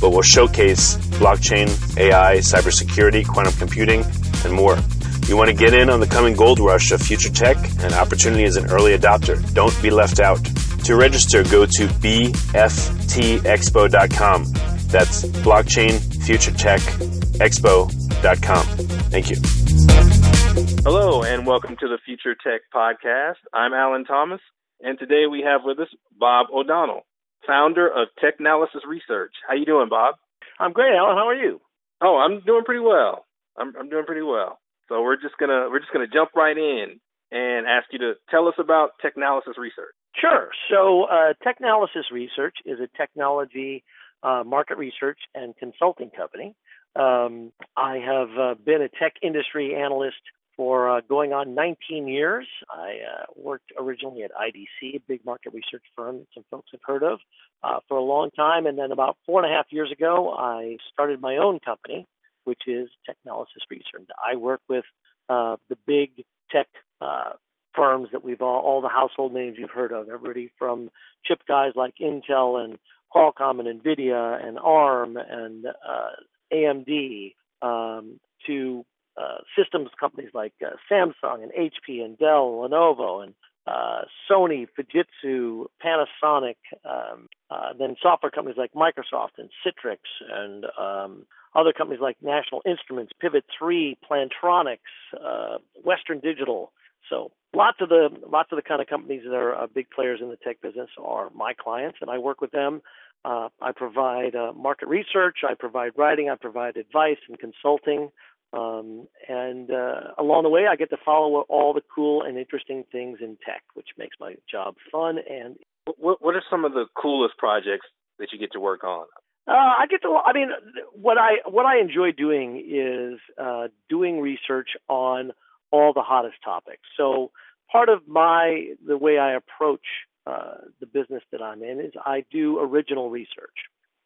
but will showcase blockchain, AI, cybersecurity, quantum computing, and more. You want to get in on the coming gold rush of future tech and opportunity as an early adopter. Don't be left out. To register, go to bftexpo.com. That's blockchainfuturetechexpo.com. Thank you. Hello, and welcome to the Future Tech Podcast. I'm Alan Thomas, and today we have with us Bob O'Donnell founder of Technalysis Research. How you doing, Bob? I'm great, Alan. How are you? Oh, I'm doing pretty well. I'm I'm doing pretty well. So we're just gonna we're just gonna jump right in and ask you to tell us about Technalysis Research. Sure. So uh, Technalysis Research is a technology uh, market research and consulting company. Um, I have uh, been a tech industry analyst for uh, going on 19 years. I uh, worked originally at IDC, a big market research firm that some folks have heard of, uh, for a long time. And then about four and a half years ago, I started my own company, which is Technalysis Research. I work with uh, the big tech uh, firms that we've all, all the household names you've heard of, everybody from chip guys like Intel and Qualcomm and NVIDIA and ARM and uh, AMD um, to uh, systems companies like uh, Samsung and HP and Dell, Lenovo and uh, Sony, Fujitsu, Panasonic, um, uh, then software companies like Microsoft and Citrix, and um, other companies like National Instruments, Pivot 3, Plantronics, uh, Western Digital. So lots of the lots of the kind of companies that are uh, big players in the tech business are my clients, and I work with them. Uh, I provide uh, market research, I provide writing, I provide advice and consulting. Um, and uh, along the way, I get to follow all the cool and interesting things in tech, which makes my job fun. And what, what are some of the coolest projects that you get to work on? Uh, I get to. I mean, what I what I enjoy doing is uh, doing research on all the hottest topics. So part of my the way I approach uh, the business that I'm in is I do original research,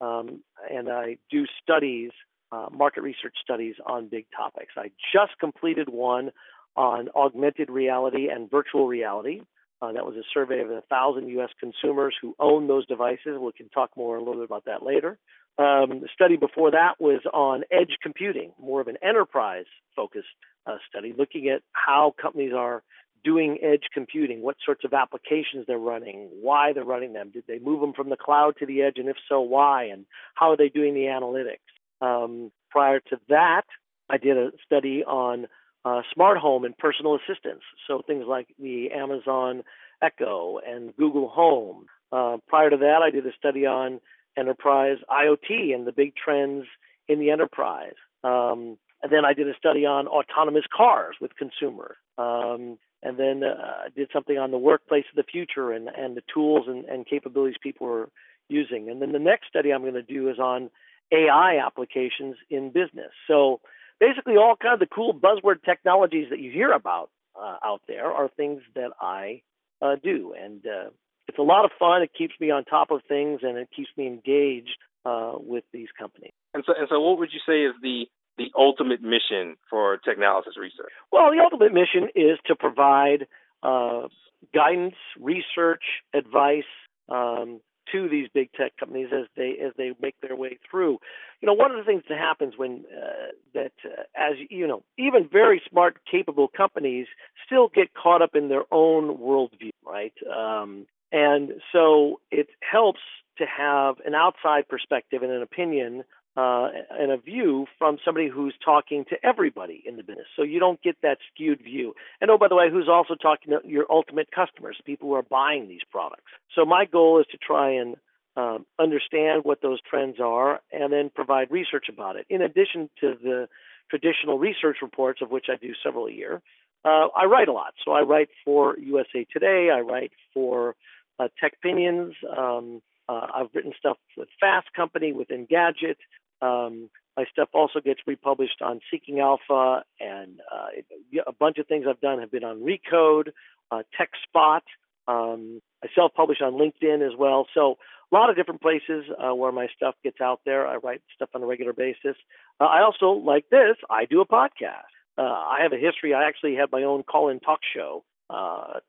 um, and I do studies uh, market research studies on big topics. I just completed one on augmented reality and virtual reality. Uh, that was a survey of a thousand U.S. consumers who own those devices. We can talk more a little bit about that later. Um, the study before that was on edge computing, more of an enterprise focused uh, study, looking at how companies are doing edge computing, what sorts of applications they're running, why they're running them. Did they move them from the cloud to the edge, and if so, why? And how are they doing the analytics? Um, prior to that, I did a study on uh, smart home and personal assistance. So things like the Amazon Echo and Google Home. Uh, prior to that, I did a study on enterprise IoT and the big trends in the enterprise. Um, and then I did a study on autonomous cars with consumers. Um, and then uh, did something on the workplace of the future and, and the tools and, and capabilities people are using. And then the next study I'm going to do is on AI applications in business. So basically, all kind of the cool buzzword technologies that you hear about uh, out there are things that I uh, do. And uh, it's a lot of fun. It keeps me on top of things and it keeps me engaged uh, with these companies. And so, and so, what would you say is the the ultimate mission for Technalysis Research? Well, the ultimate mission is to provide uh, guidance, research, advice um, to these big tech companies as they as they make their way through. You know, one of the things that happens when uh, that uh, as you know, even very smart, capable companies still get caught up in their own worldview, right? Um, and so it helps to have an outside perspective and an opinion uh, and a view from somebody who's talking to everybody in the business. So you don't get that skewed view. And oh, by the way, who's also talking to your ultimate customers, people who are buying these products. So my goal is to try and um, understand what those trends are and then provide research about it. In addition to the traditional research reports, of which I do several a year, uh, I write a lot. So I write for USA Today, I write for uh, TechPinions. Um, uh, I've written stuff with Fast Company, with Engadget. Um, my stuff also gets republished on Seeking Alpha, and uh, a bunch of things I've done have been on Recode, uh, TechSpot. Um, I self-publish on LinkedIn as well. So a lot of different places uh, where my stuff gets out there. I write stuff on a regular basis. Uh, I also, like this, I do a podcast. Uh, I have a history. I actually had my own call-in talk show, uh,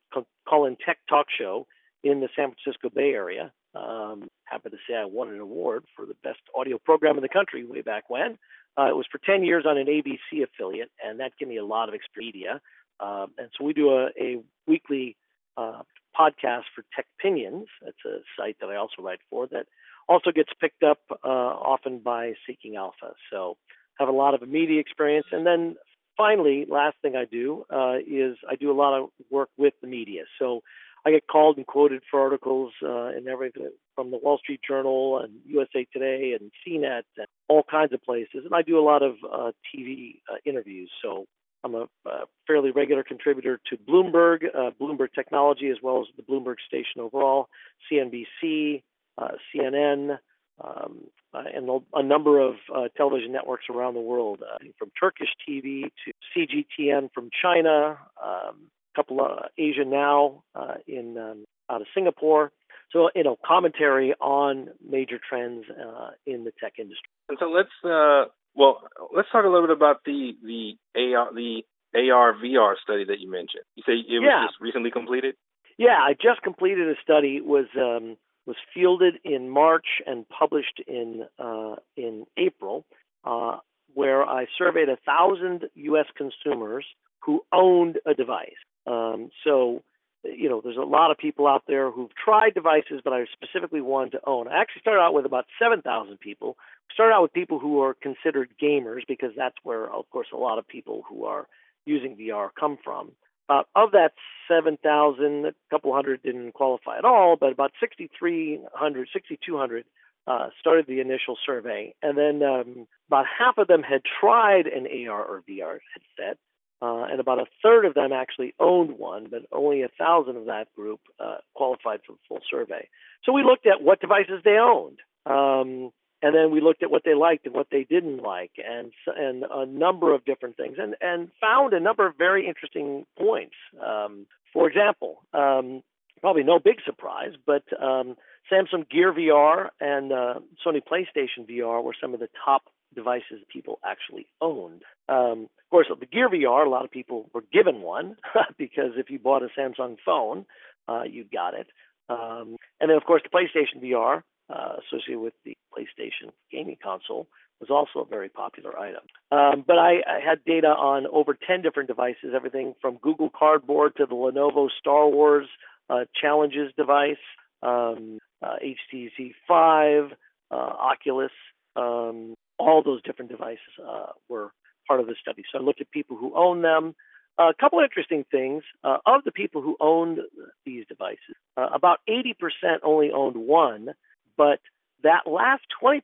call-in tech talk show in the San Francisco Bay Area. Um, happy to say I won an award for the best audio program in the country way back when. Uh, it was for 10 years on an ABC affiliate, and that gave me a lot of experience. Um, and so we do a, a weekly uh, podcast for TechPinions. That's a site that I also write for that also gets picked up uh, often by Seeking Alpha. So have a lot of media experience. And then finally, last thing I do uh, is I do a lot of work with the media. So I get called and quoted for articles uh, and everything from the Wall Street Journal and USA Today and CNET and all kinds of places. And I do a lot of uh, TV uh, interviews. So I'm a, a, fairly regular contributor to Bloomberg, uh, Bloomberg Technology, as well as the Bloomberg station overall, CNBC, uh, CNN, um, uh, and a number of uh, television networks around the world, uh, from Turkish TV to CGTN from China. Um, couple of Asia Now uh, in um, out of Singapore. So you know, commentary on major trends uh, in the tech industry. And so let's uh, well, let's talk a little bit about the the AR the AR VR study that you mentioned. You say it was yeah. just recently completed. Yeah, I just completed a study. It was um, was fielded in March and published in uh, in April, uh, where I surveyed a thousand U.S. consumers who owned a device. Um, so, you know, there's a lot of people out there who've tried devices, but I specifically wanted to own. I actually started out with about 7,000 people. Started out with people who are considered gamers because that's where, of course, a lot of people who are using VR come from. Uh, of that 7,000, a couple hundred didn't qualify at all, but about 6,300, 6,200 uh, started the initial survey. And then um, about half of them had tried an AR or VR headset, uh, and about a third of them actually owned one, but only a thousand of that group uh, qualified for the full survey. So we looked at what devices they owned, um, and then we looked at what they liked and what they didn't like, and and a number of different things, and and found a number of very interesting points. Um, for example, um, probably no big surprise, but um, Samsung Gear VR and uh, Sony PlayStation VR were some of the top devices people actually owned. Um, of course, the Gear VR, a lot of people were given one because if you bought a Samsung phone, uh, you got it. Um, and then, of course, the PlayStation VR, uh, associated with the PlayStation gaming console, was also a very popular item. Um, but I, I, had data on over 10 different devices, everything from Google Cardboard to the Lenovo Star Wars uh, Challenges device, um, uh, HTC Vive, uh, Oculus, um, all those different devices uh, were part of the study. So I looked at people who own them. Uh, a couple interesting things. Uh, of the people who owned these devices, uh, about 80% only owned one, but that last 20%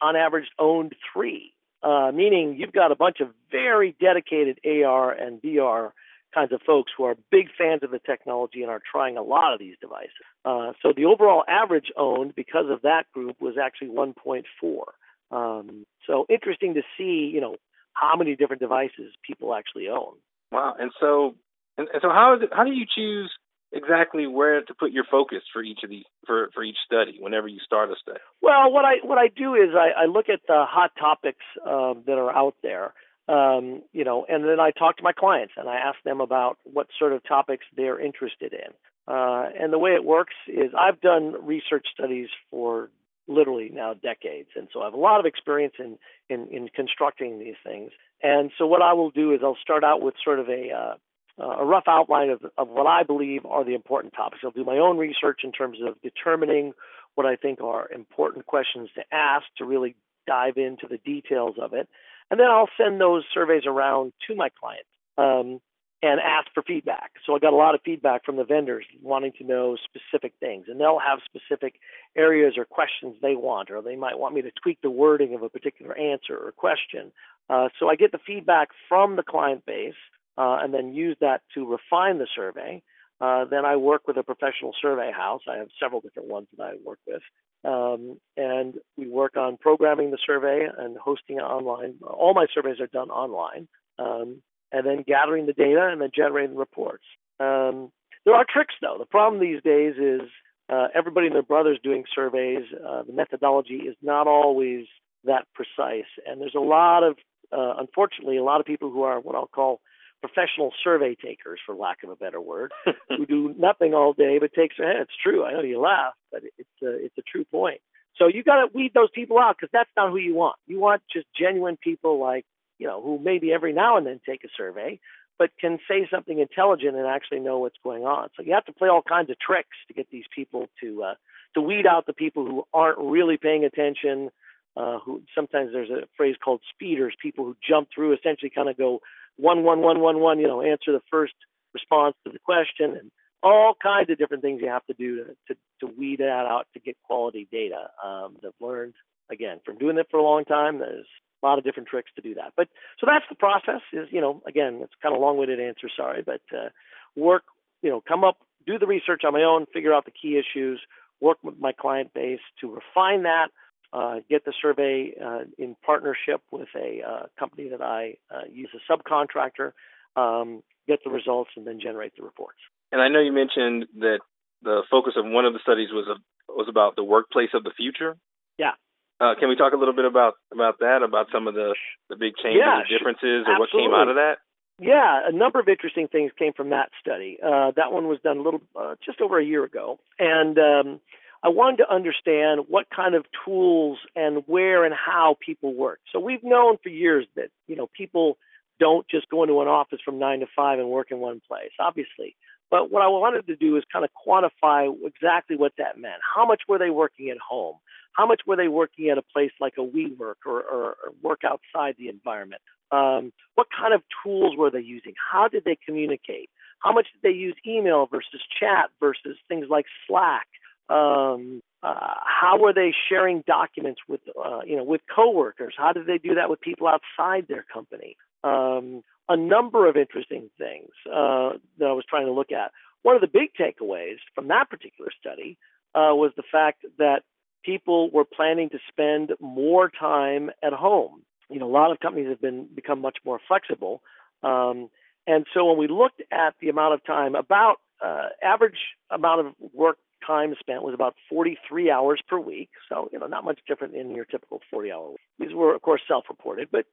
on average owned three, uh, meaning you've got a bunch of very dedicated AR and VR kinds of folks who are big fans of the technology and are trying a lot of these devices. Uh, so the overall average owned because of that group was actually 1.4. Um, so interesting to see, you know, how many different devices people actually own. Wow. And so, and, and so how is it, how do you choose exactly where to put your focus for each of these for for each study whenever you start a study? Well, what I what I do is I, I look at the hot topics um, that are out there, um, you know, and then I talk to my clients and I ask them about what sort of topics they're interested in. Uh, and the way it works is I've done research studies for literally now decades, and so I have a lot of experience in in, in constructing these things. And so what I will do is I'll start out with sort of a uh, a rough outline of, of what I believe are the important topics. I'll do my own research in terms of determining what I think are important questions to ask to really dive into the details of it. And then I'll send those surveys around to my clients um, and ask for feedback. So I got a lot of feedback from the vendors wanting to know specific things, and they'll have specific areas or questions they want, or they might want me to tweak the wording of a particular answer or question. Uh, so I get the feedback from the client base uh, and then use that to refine the survey. Uh, then I work with a professional survey house. I have several different ones that I work with. Um, and we work on programming the survey and hosting it online. All my surveys are done online. Um, and then gathering the data and then generating reports. Um, there are tricks, though. The problem these days is uh, everybody and their brothers doing surveys. Uh, the methodology is not always that precise. And there's a lot of, uh, unfortunately, a lot of people who are what I'll call professional survey takers, for lack of a better word, who do nothing all day but takes their head. It's true. I know you laugh, but it's a, it's a true point. So you got to weed those people out because that's not who you want. You want just genuine people like, you know, who maybe every now and then take a survey, but can say something intelligent and actually know what's going on. So you have to play all kinds of tricks to get these people to uh, to weed out the people who aren't really paying attention. Uh, who sometimes there's a phrase called speeders, people who jump through, essentially kind of go one one one one one. You know, answer the first response to the question, and all kinds of different things you have to do to to, to weed that out to get quality data. Um, I've learned again from doing it for a long time. There's a lot of different tricks to do that. But so that's the process. Is you know again it's kind of long-winded answer. Sorry, but uh, work you know come up do the research on my own, figure out the key issues, work with my client base to refine that, uh, get the survey uh, in partnership with a uh, company that I uh, use a subcontractor, um, get the results, and then generate the reports. And I know you mentioned that the focus of one of the studies was a, was about the workplace of the future. Yeah. Uh, can we talk a little bit about about that, about some of the the big changes yeah, differences, or what came out of that? Yeah, a number of interesting things came from that study. Uh, that one was done a little, uh, just over a year ago, and um, I wanted to understand what kind of tools and where and how people work. So we've known for years that, you know, people don't just go into an office from nine to five and work in one place, obviously. But what I wanted to do is kind of quantify exactly what that meant. How much were they working at home? How much were they working at a place like a WeWork or, or, or work outside the environment? Um, what kind of tools were they using? How did they communicate? How much did they use email versus chat versus things like Slack? um, uh, how were they sharing documents with uh, you know with coworkers? How did they do that with people outside their company? Um, a number of interesting things uh, that I was trying to look at. One of the big takeaways from that particular study uh, was the fact that people were planning to spend more time at home. You know, a lot of companies have been become much more flexible, um, and so when we looked at the amount of time, about uh, average amount of work time spent was about 43 hours per week. So, you know, not much different in your typical 40 hour week. These were, of course, self reported, but,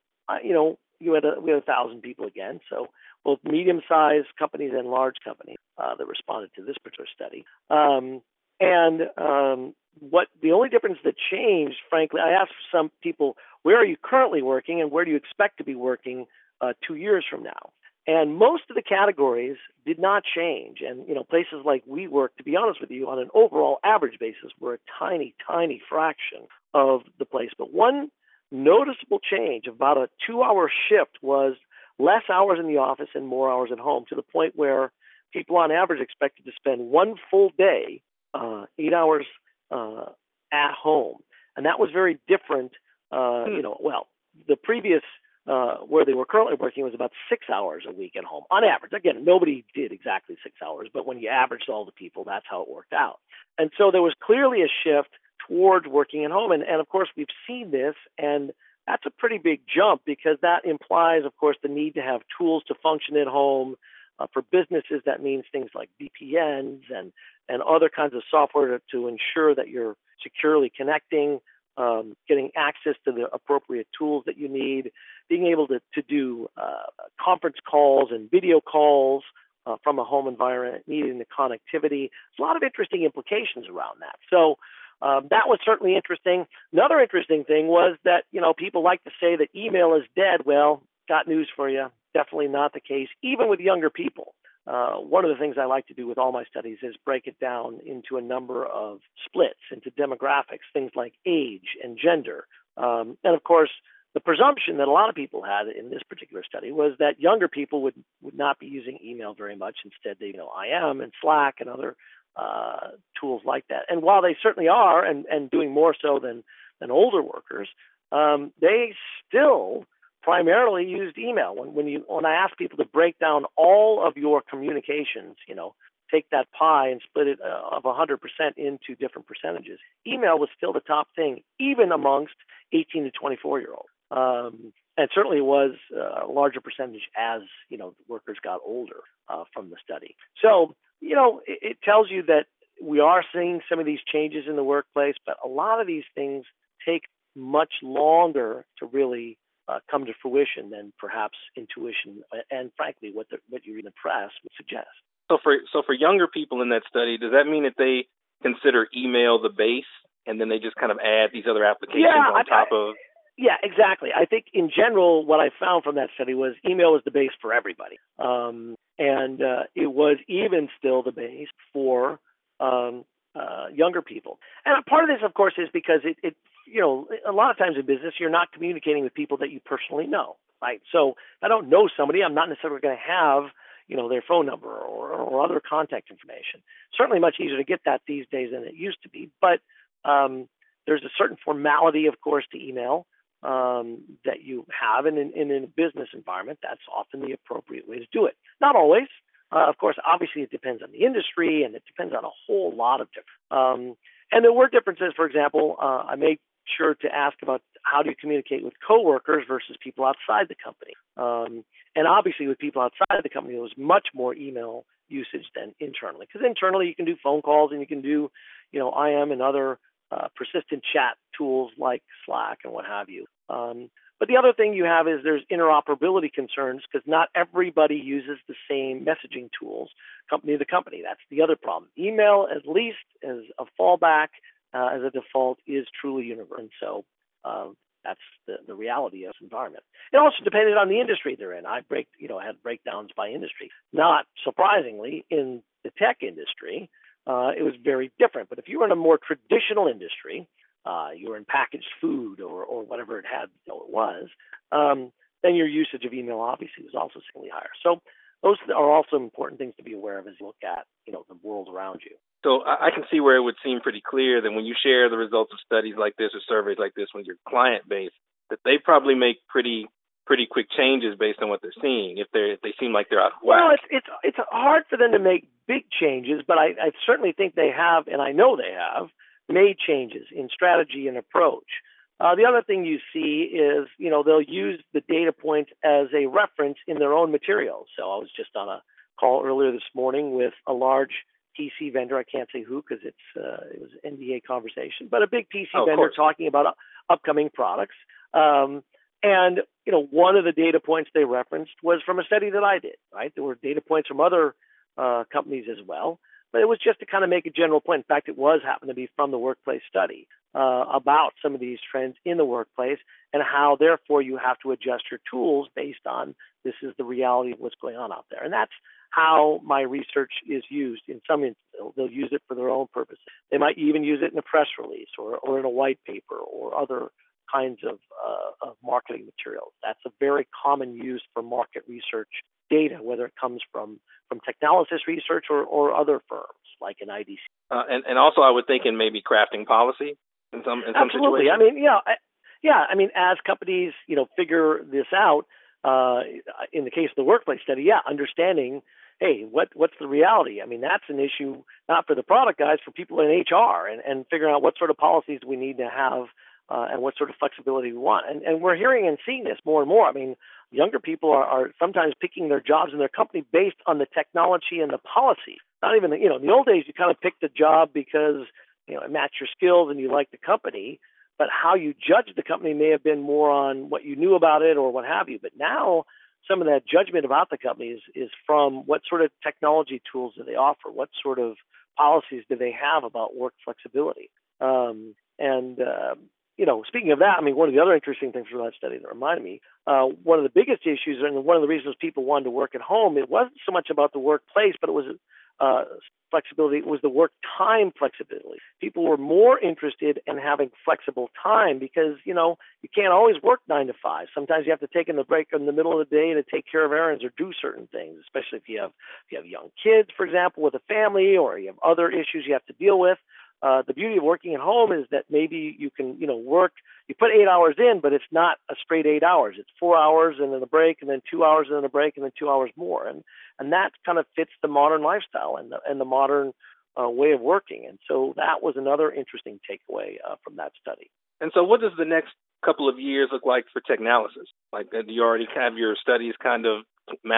you know, you had a, we had a thousand people again. So both medium sized companies and large companies uh, that responded to this particular study. Um, and um, what the only difference that changed, frankly, I asked some people, where are you currently working and where do you expect to be working uh, two years from now? And most of the categories did not change. And, you know, places like WeWork, to be honest with you, on an overall average basis, were a tiny, tiny fraction of the place. But one noticeable change, about a two hour shift, was less hours in the office and more hours at home to the point where people on average expected to spend one full day, uh, eight hours uh, at home. and that was very different. Uh, hmm. You know, well, the previous uh, where they were currently working was about six hours a week at home on average. Again, nobody did exactly six hours, but when you averaged all the people, that's how it worked out. And so there was clearly a shift towards working at home. And, and of course, we've seen this, and that's a pretty big jump because that implies, of course, the need to have tools to function at home. Uh, for businesses, that means things like VPNs and, and other kinds of software to, to ensure that you're securely connecting um, getting access to the appropriate tools that you need, being able to, to do uh, conference calls and video calls uh, from a home environment, needing the connectivity. There's a lot of interesting implications around that. So um, that was certainly interesting. Another interesting thing was that, you know, people like to say that email is dead. Well, got news for you. Definitely not the case, even with younger people. Uh, one of the things I like to do with all my studies is break it down into a number of splits, into demographics, things like age and gender. Um, and of course, the presumption that a lot of people had in this particular study was that younger people would, would not be using email very much. Instead, they you know IM and Slack and other uh, tools like that. And while they certainly are, and, and doing more so than, than older workers, um, they still primarily used email. When when you when I ask people to break down all of your communications, you know, take that pie and split it uh, of 100% into different percentages. Email was still the top thing, even amongst 18 to 24 year olds. Um, and certainly was uh, a larger percentage as you know workers got older uh, from the study. So you know it, it tells you that we are seeing some of these changes in the workplace, but a lot of these things take much longer to really uh, come to fruition than perhaps intuition and, frankly, what the, what you read in the press would suggest. So for so for younger people in that study, does that mean that they consider email the base, and then they just kind of add these other applications yeah, on I, top of? Yeah, exactly. I think in general, what I found from that study was email is the base for everybody, um, and uh, it was even still the base for um, uh, younger people. And part of this, of course, is because it, it you know, a lot of times in business, you're not communicating with people that you personally know, right? So if I don't know somebody, I'm not necessarily going to have, you know, their phone number or, or other contact information. Certainly much easier to get that these days than it used to be. But um, there's a certain formality, of course, to email um, that you have. And in, in, in a business environment, that's often the appropriate way to do it. Not always. Uh, of course, obviously, it depends on the industry and it depends on a whole lot of different. Um, and there were differences. For example, uh, I made sure to ask about how do you communicate with coworkers versus people outside the company. Um, and obviously, with people outside the company, there was much more email usage than internally. Because internally, you can do phone calls and you can do, you know, IM and other uh, persistent chat tools like Slack and what have you. Um, but the other thing you have is there's interoperability concerns because not everybody uses the same messaging tools company to company. That's the other problem. Email, at least as a fallback, uh, as a default is truly universal. And so um, that's the, the reality of this environment. It also depended on the industry they're in. I break, you know, had breakdowns by industry. Not surprisingly, in the tech industry, uh, it was very different. But if you were in a more traditional industry, uh, you were in packaged food or, or whatever it had, you know, it was, um, then your usage of email obviously was also significantly higher. So those are also important things to be aware of as you look at, you know, the world around you. So I can see where it would seem pretty clear that when you share the results of studies like this or surveys like this with your client base, that they probably make pretty pretty quick changes based on what they're seeing if they if they seem like they're out of whack. Well, it's it's it's hard for them to make big changes, but I, I certainly think they have, and I know they have made changes in strategy and approach. Uh, the other thing you see is, you know, they'll use the data points as a reference in their own materials. So I was just on a call earlier this morning with a large PC vendor. I can't say who because it's uh, it was NDA conversation, but a big PC oh, vendor talking about uh, upcoming products. Um, and you know, one of the data points they referenced was from a study that I did. Right, there were data points from other uh, companies as well, but it was just to kind of make a general point. In fact, it was happened to be from the workplace study uh, about some of these trends in the workplace and how, therefore, you have to adjust your tools based on this is the reality of what's going on out there. And that's how my research is used. In some instances, they'll use it for their own purposes. They might even use it in a press release or, or in a white paper or other kinds of, uh, of marketing materials. That's a very common use for market research data, whether it comes from, from Technalysis research or, or other firms like an IDC. Uh, and, and also, I would think in maybe crafting policy in some in some Absolutely. situations? I mean, yeah, I, yeah. I mean, as companies, you know, figure this out, uh, in the case of the workplace study, yeah, understanding, hey, what what's the reality? I mean, that's an issue not for the product guys, for people in HR, and and figuring out what sort of policies we need to have. Uh, and what sort of flexibility we want, and and we're hearing and seeing this more and more. I mean, younger people are, are sometimes picking their jobs and their company based on the technology and the policy. Not even you know, in the old days you kind of picked a job because you know it matched your skills and you liked the company but how you judge the company may have been more on what you knew about it or what have you. But now some of that judgment about the company is, is from what sort of technology tools do they offer? What sort of policies do they have about work flexibility? Um, and, uh, you know, speaking of that, I mean, one of the other interesting things from that study that reminded me, uh, one of the biggest issues and one of the reasons people wanted to work at home, it wasn't so much about the workplace, but it was uh, flexibility it was the work time flexibility. People were more interested in having flexible time because, you know, you can't always work nine to five. Sometimes you have to take in the break in the middle of the day to take care of errands or do certain things, especially if you have if you have young kids, for example, with a family or you have other issues you have to deal with. Uh, the beauty of working at home is that maybe you can, you know, work. You put eight hours in, but it's not a straight eight hours. It's four hours and then a break, and then two hours and then a break, and then two hours more. And and that kind of fits the modern lifestyle and the and the modern uh, way of working. And so that was another interesting takeaway uh, from that study. And so, what does the next couple of years look like for Technalysis? Like, uh, do you already have your studies kind of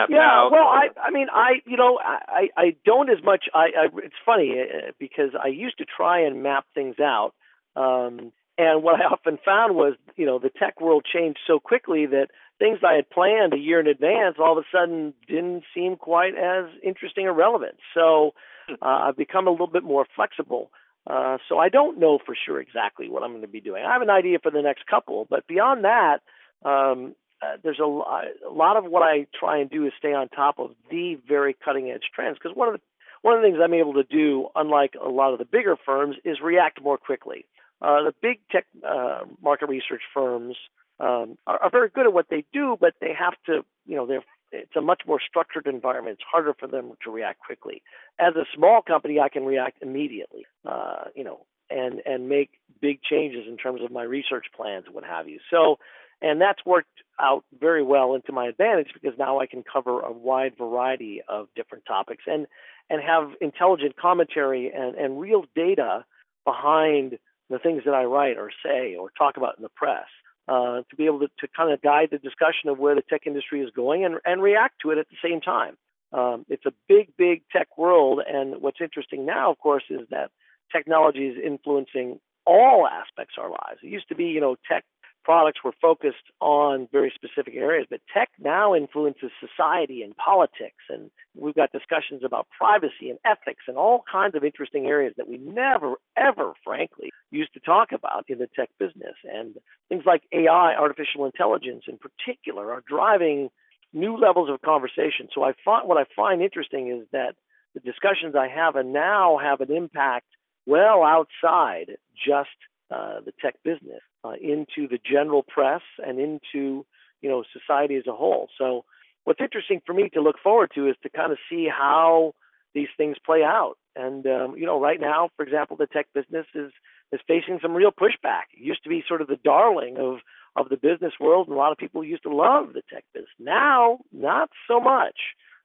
yeah, out? well, I, I mean, I, you know, I, I don't as much. I, I it's funny uh, because I used to try and map things out, um, and what I often found was, you know, the tech world changed so quickly that things I had planned a year in advance all of a sudden didn't seem quite as interesting or relevant. So uh, I've become a little bit more flexible. Uh, so I don't know for sure exactly what I'm going to be doing. I have an idea for the next couple, but beyond that, um, uh, there's a, a lot of what I try and do is stay on top of the very cutting edge trends because one of the one of the things I'm able to do, unlike a lot of the bigger firms, is react more quickly. Uh, the big tech uh, market research firms um, are, are very good at what they do, but they have to, you know, they're it's a much more structured environment. It's harder for them to react quickly. As a small company, I can react immediately, uh, you know, and and make big changes in terms of my research plans what have you. So, and that's worked out very well into my advantage because now I can cover a wide variety of different topics and and have intelligent commentary and, and real data behind the things that I write or say or talk about in the press uh, to be able to, to kind of guide the discussion of where the tech industry is going and, and react to it at the same time. Um, it's a big, big tech world, and what's interesting now, of course, is that technology is influencing all aspects of our lives. It used to be, you know, tech products were focused on very specific areas, but tech now influences society and politics. And we've got discussions about privacy and ethics and all kinds of interesting areas that we never, ever, frankly, used to talk about in the tech business. And things like AI, artificial intelligence in particular, are driving new levels of conversation. So I find what I find interesting is that the discussions I have and now have an impact well outside just uh, the tech business uh, into the general press and into you know society as a whole. So what's interesting for me to look forward to is to kind of see how these things play out. And um, you know, right now, for example, the tech business is is facing some real pushback. It used to be sort of the darling of of the business world, and a lot of people used to love the tech business. Now, not so much.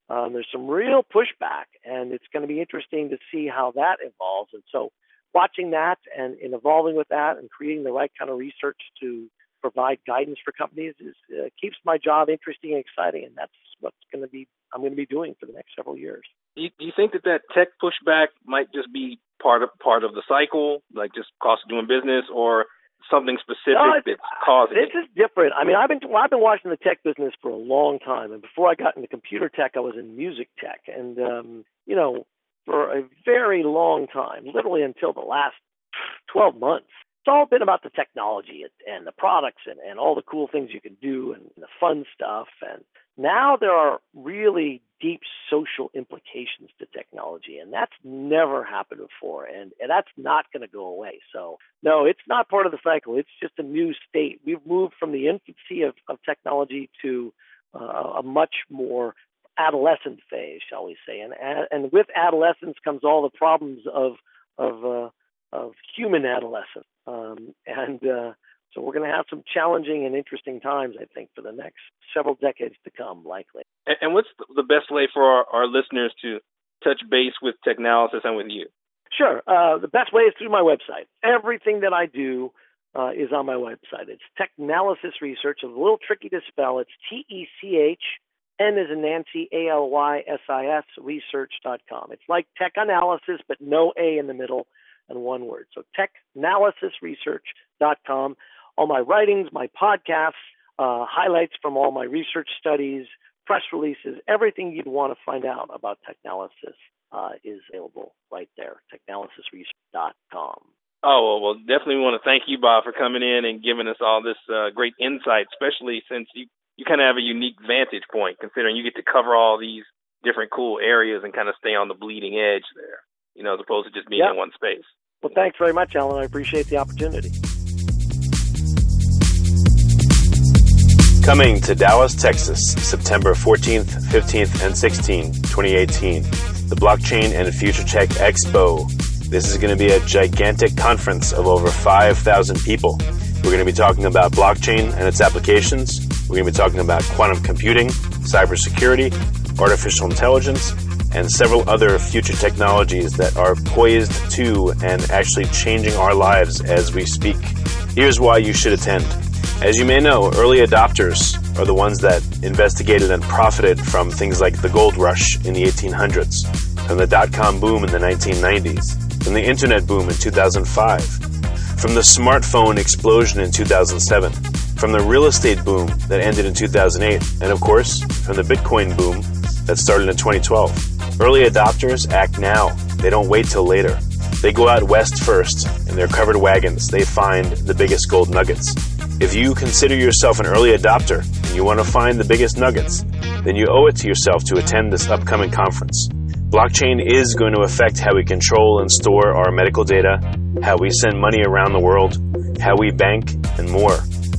Um, there's some real pushback, and it's going to be interesting to see how that evolves. And so, watching that and, and evolving with that and creating the right kind of research to provide guidance for companies is uh, keeps my job interesting and exciting, and that's what's going to be I'm going to be doing for the next several years. Do you, do you think that that tech pushback might just be part of part of the cycle, like just cost of doing business, or something specific no, that's causing it? this is different. I mean, I've been well, I've been watching the tech business for a long time, and before I got into computer tech, I was in music tech, and um, you know, for a very long time, literally until the last 12 months. It's all been about the technology and the products and, and all the cool things you can do and the fun stuff. And now there are really deep social implications to technology, and that's never happened before, and, and that's not going to go away. So, no, it's not part of the cycle. It's just a new state. We've moved from the infancy of, of technology to uh, a much more adolescent phase, shall we say? And and with adolescence comes all the problems of of uh, of human adolescence. Um, and uh, so we're going to have some challenging and interesting times, I think, for the next several decades to come, likely. And, and what's the best way for our, our, listeners to touch base with Technalysis and with you? Sure. Uh, the best way is through my website. Everything that I do uh, is on my website. It's Technalysis Research. It's a little tricky to spell. It's T E C H N is in Nancy, A L Y S I S, research.com. It's like tech analysis, but no A in the middle and one word. So technalysisresearch.com. All my writings, my podcasts, uh, highlights from all my research studies, press releases, everything you'd want to find out about Technalysis uh, is available right there, technalysisresearch.com. Oh, well, well, definitely want to thank you, Bob, for coming in and giving us all this uh, great insight, especially since you you kind of have a unique vantage point considering you get to cover all these different cool areas and kind of stay on the bleeding edge there, you know, as opposed to just being in one space. Well, thanks very much, Alan. I appreciate the opportunity. Coming to Dallas, Texas, September 14th, 15th, and 16th, 2018, the Blockchain and Future Tech Expo. This is going to be a gigantic conference of over 5,000 people. We're going to be talking about blockchain and its applications, we're going to be talking about quantum computing, cybersecurity, artificial intelligence, and several other future technologies that are poised to and actually changing our lives as we speak. Here's why you should attend. As you may know, early adopters are the ones that investigated and profited from things like the gold rush in the 1800s, from the dot com boom in the 1990s, from the internet boom in 2005, from the smartphone explosion in 2007 from the real estate boom that ended in 2008, and of course, from the Bitcoin boom that started in 2012. Early adopters act now, they don't wait till later. They go out west first, in their covered wagons, they find the biggest gold nuggets. If you consider yourself an early adopter and you want to find the biggest nuggets, then you owe it to yourself to attend this upcoming conference. Blockchain is going to affect how we control and store our medical data, how we send money around the world, how we bank, and more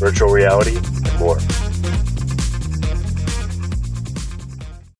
virtual reality, and more.